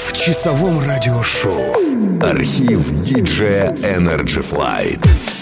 в часовом радиошоу. Архив диджея Energy Flight.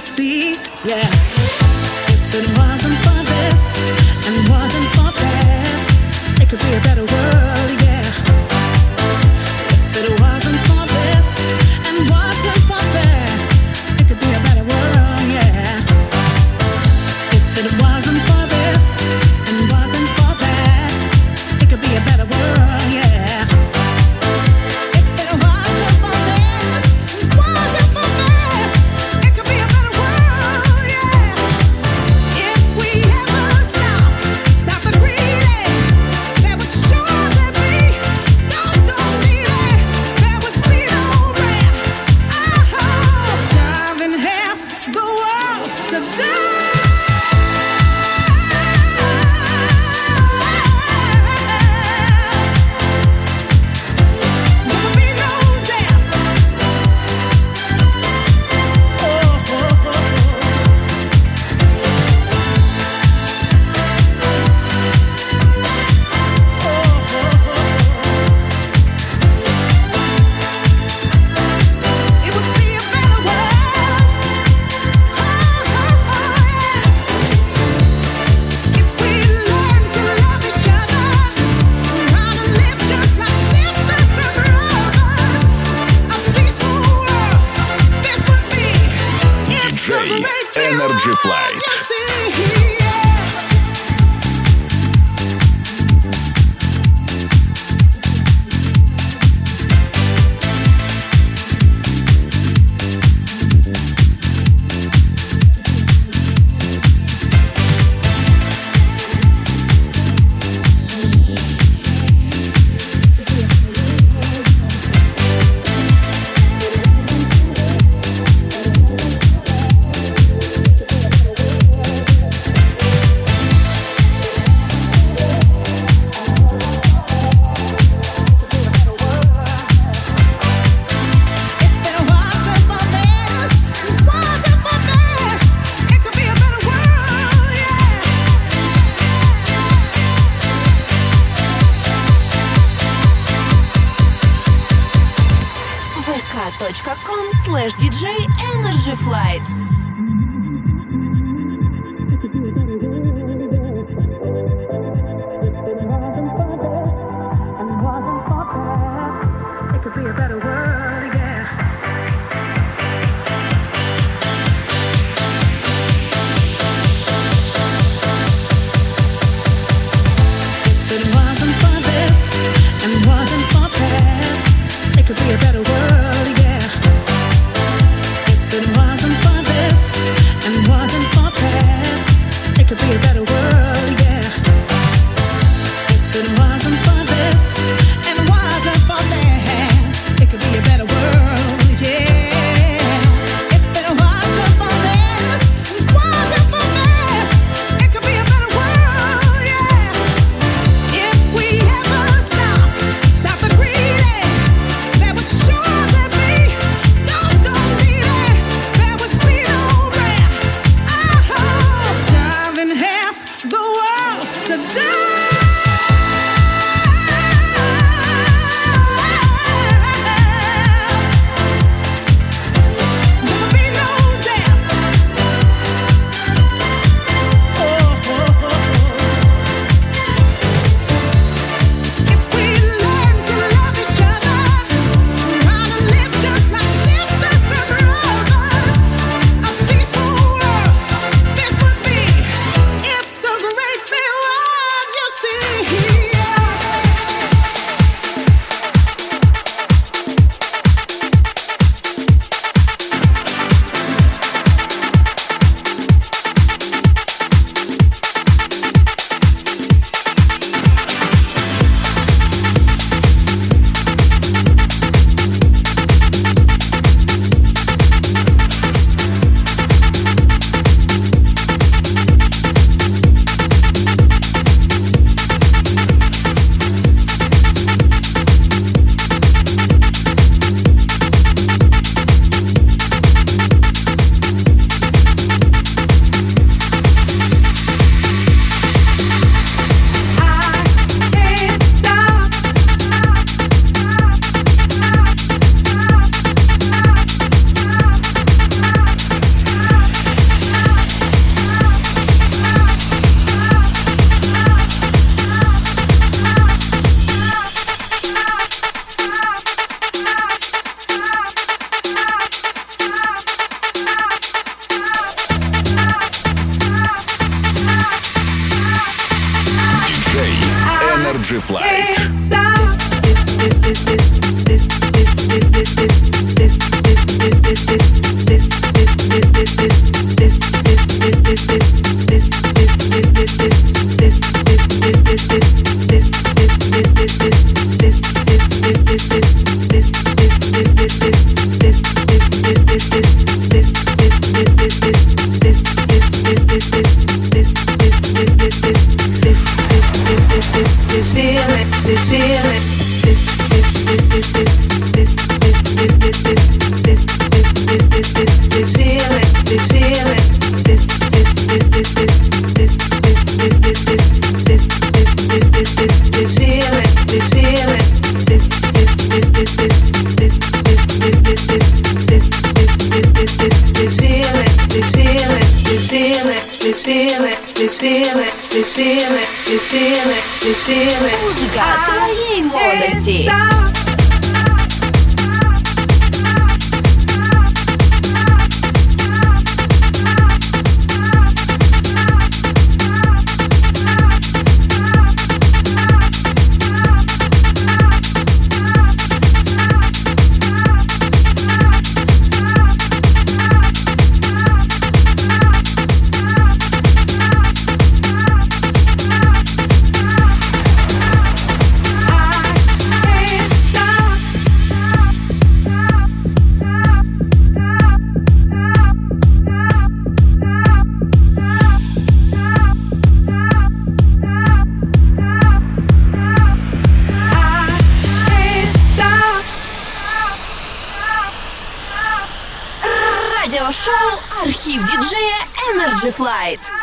see, yeah.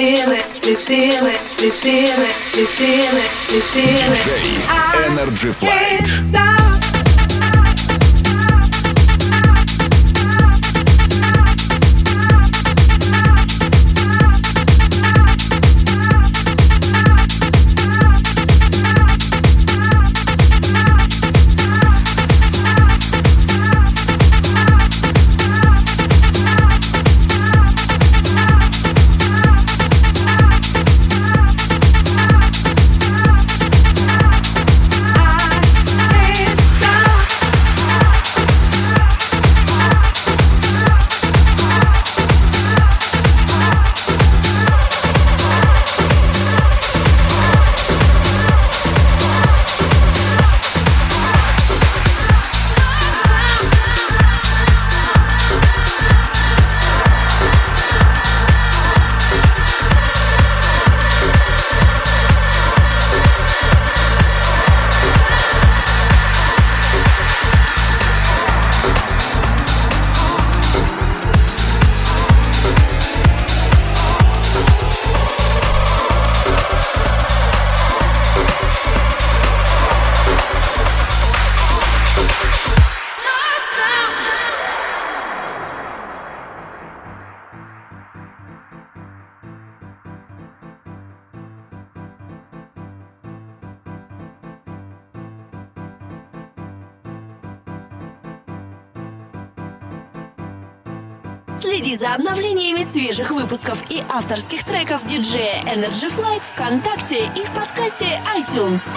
feeling, this feeling, this feeling, this feeling, this feeling. Energy Flight. Авторских треков диджея Energy Flight ВКонтакте и в подкасте iTunes.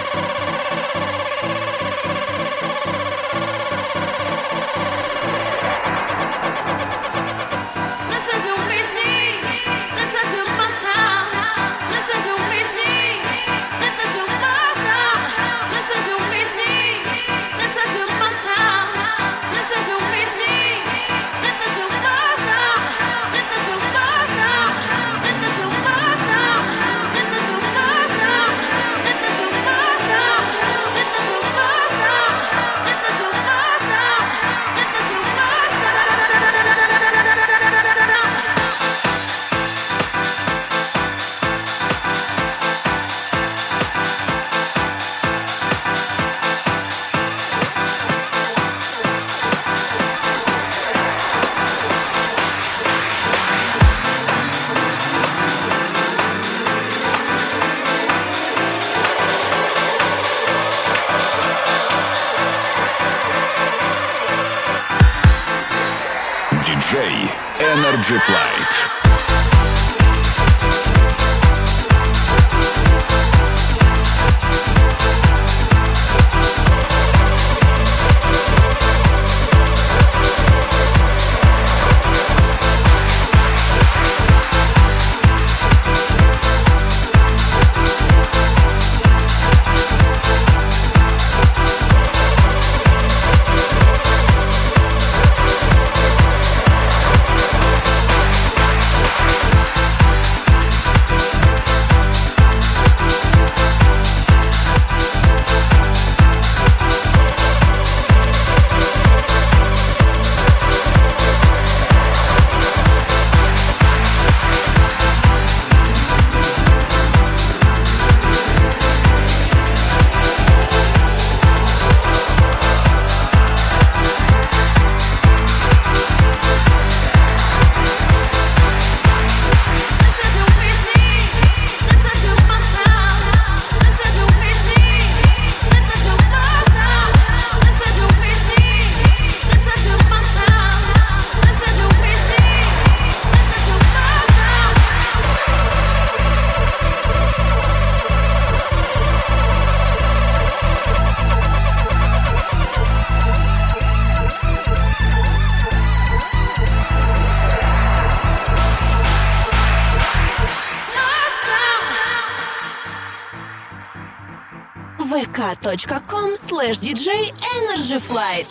vk.com slash DJ Energy Flight.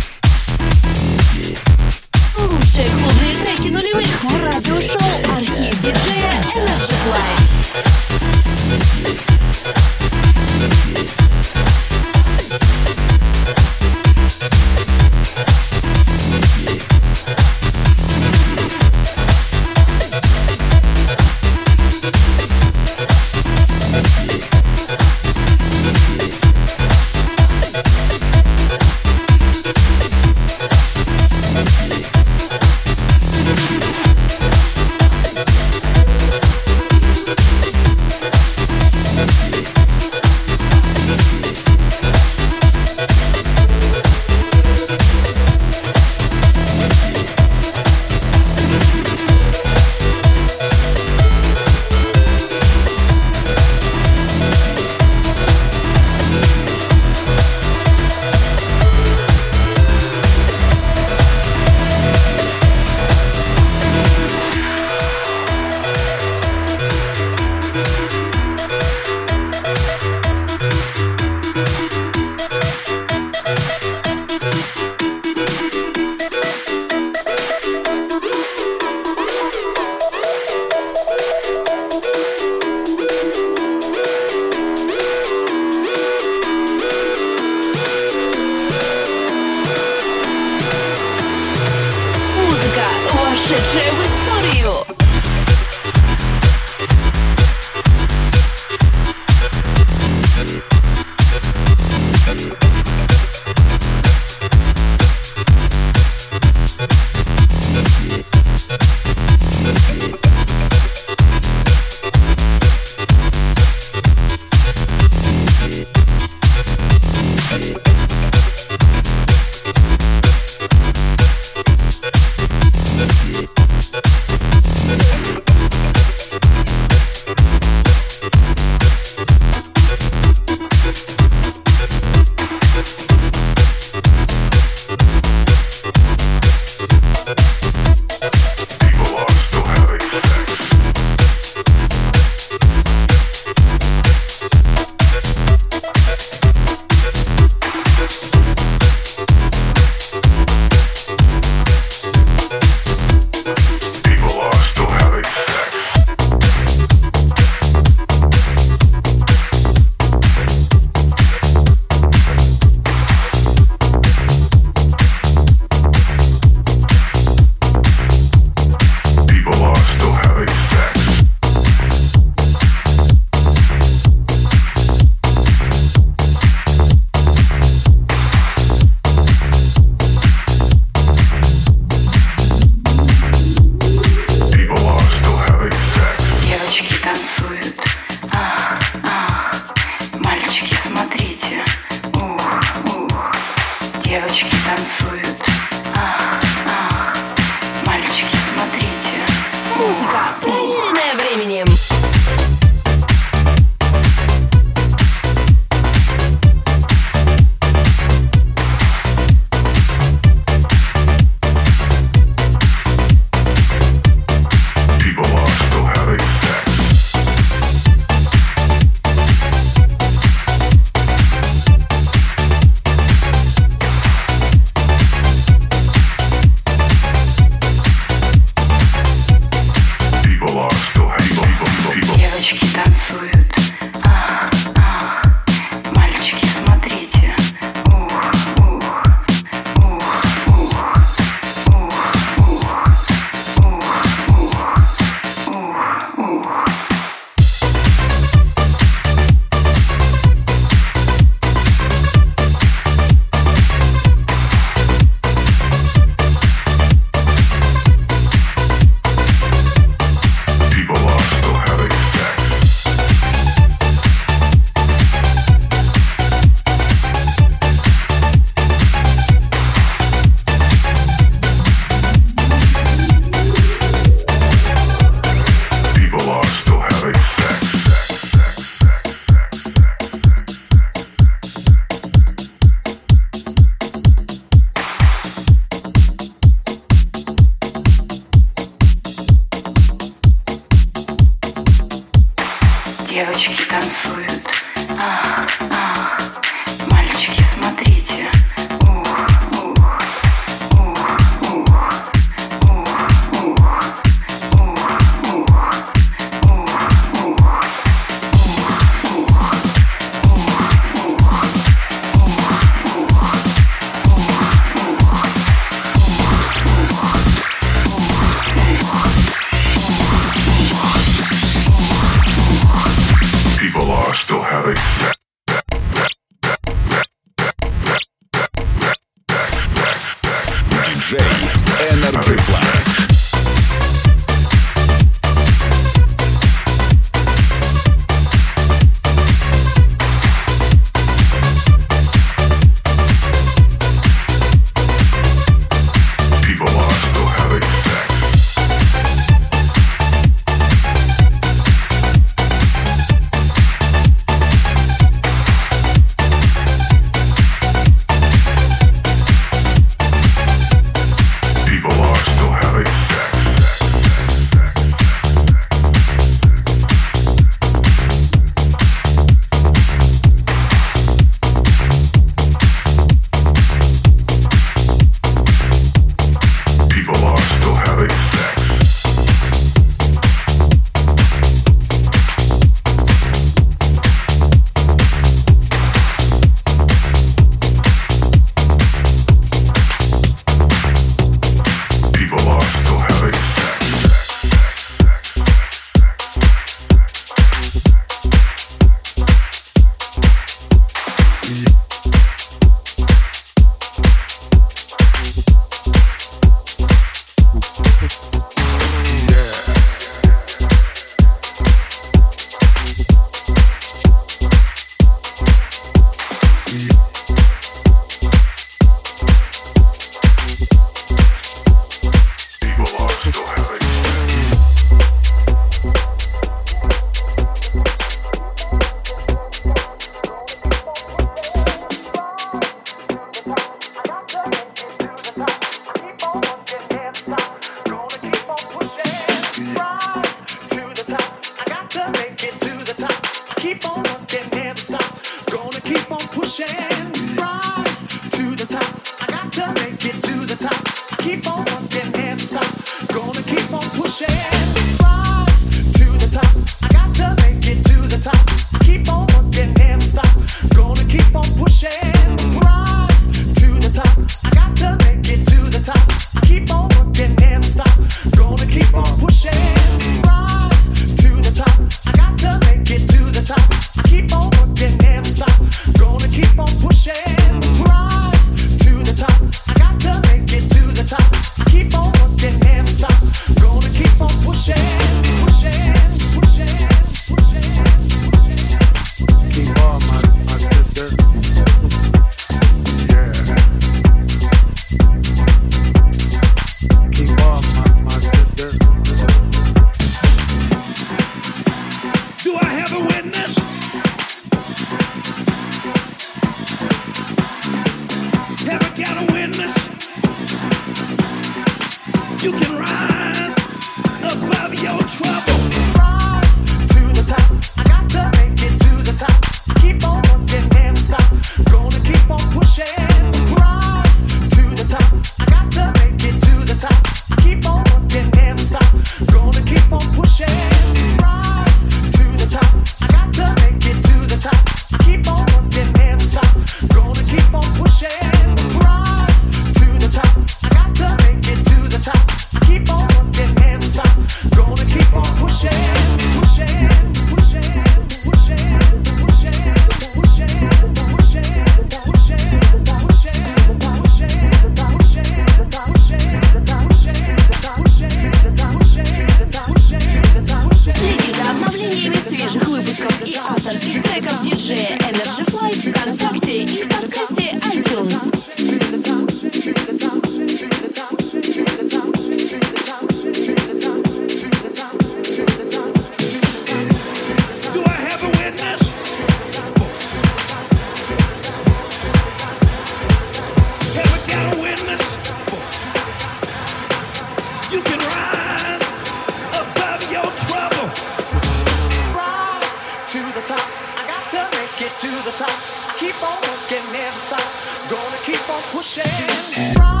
the top. I keep on working, never stop. Gonna keep on pushing.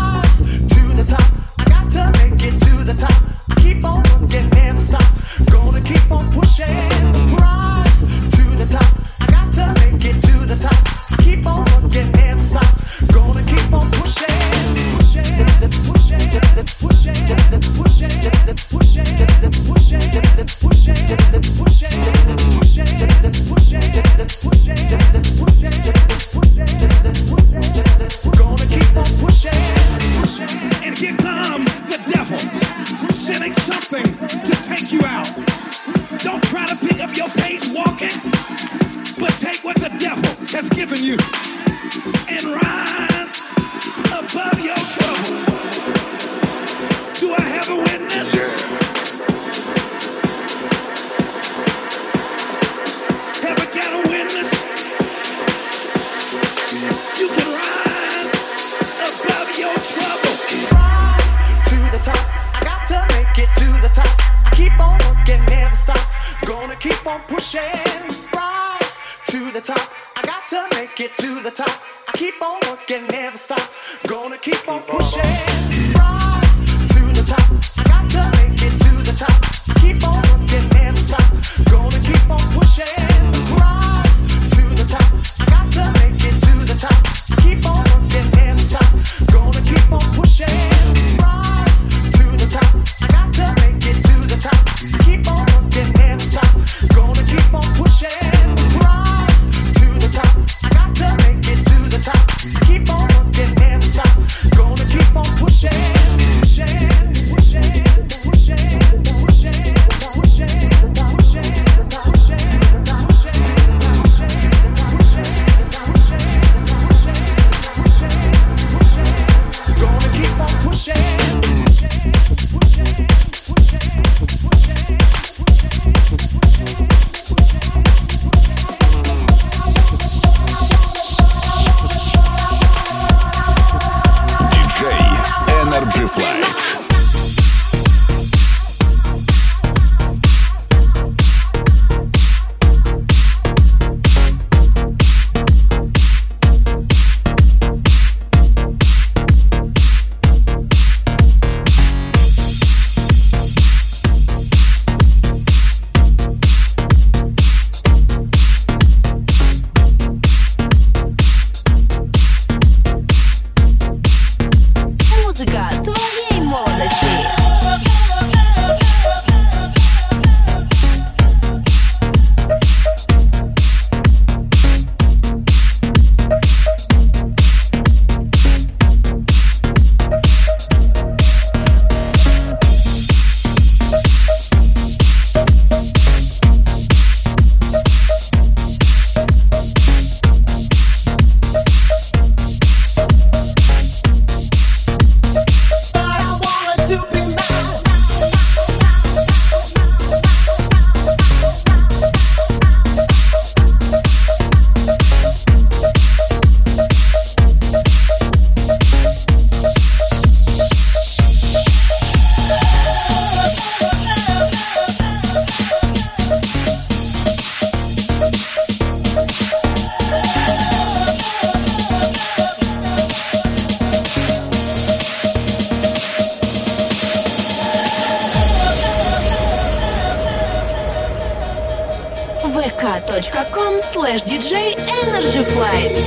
флеш-диджей Energy Flight.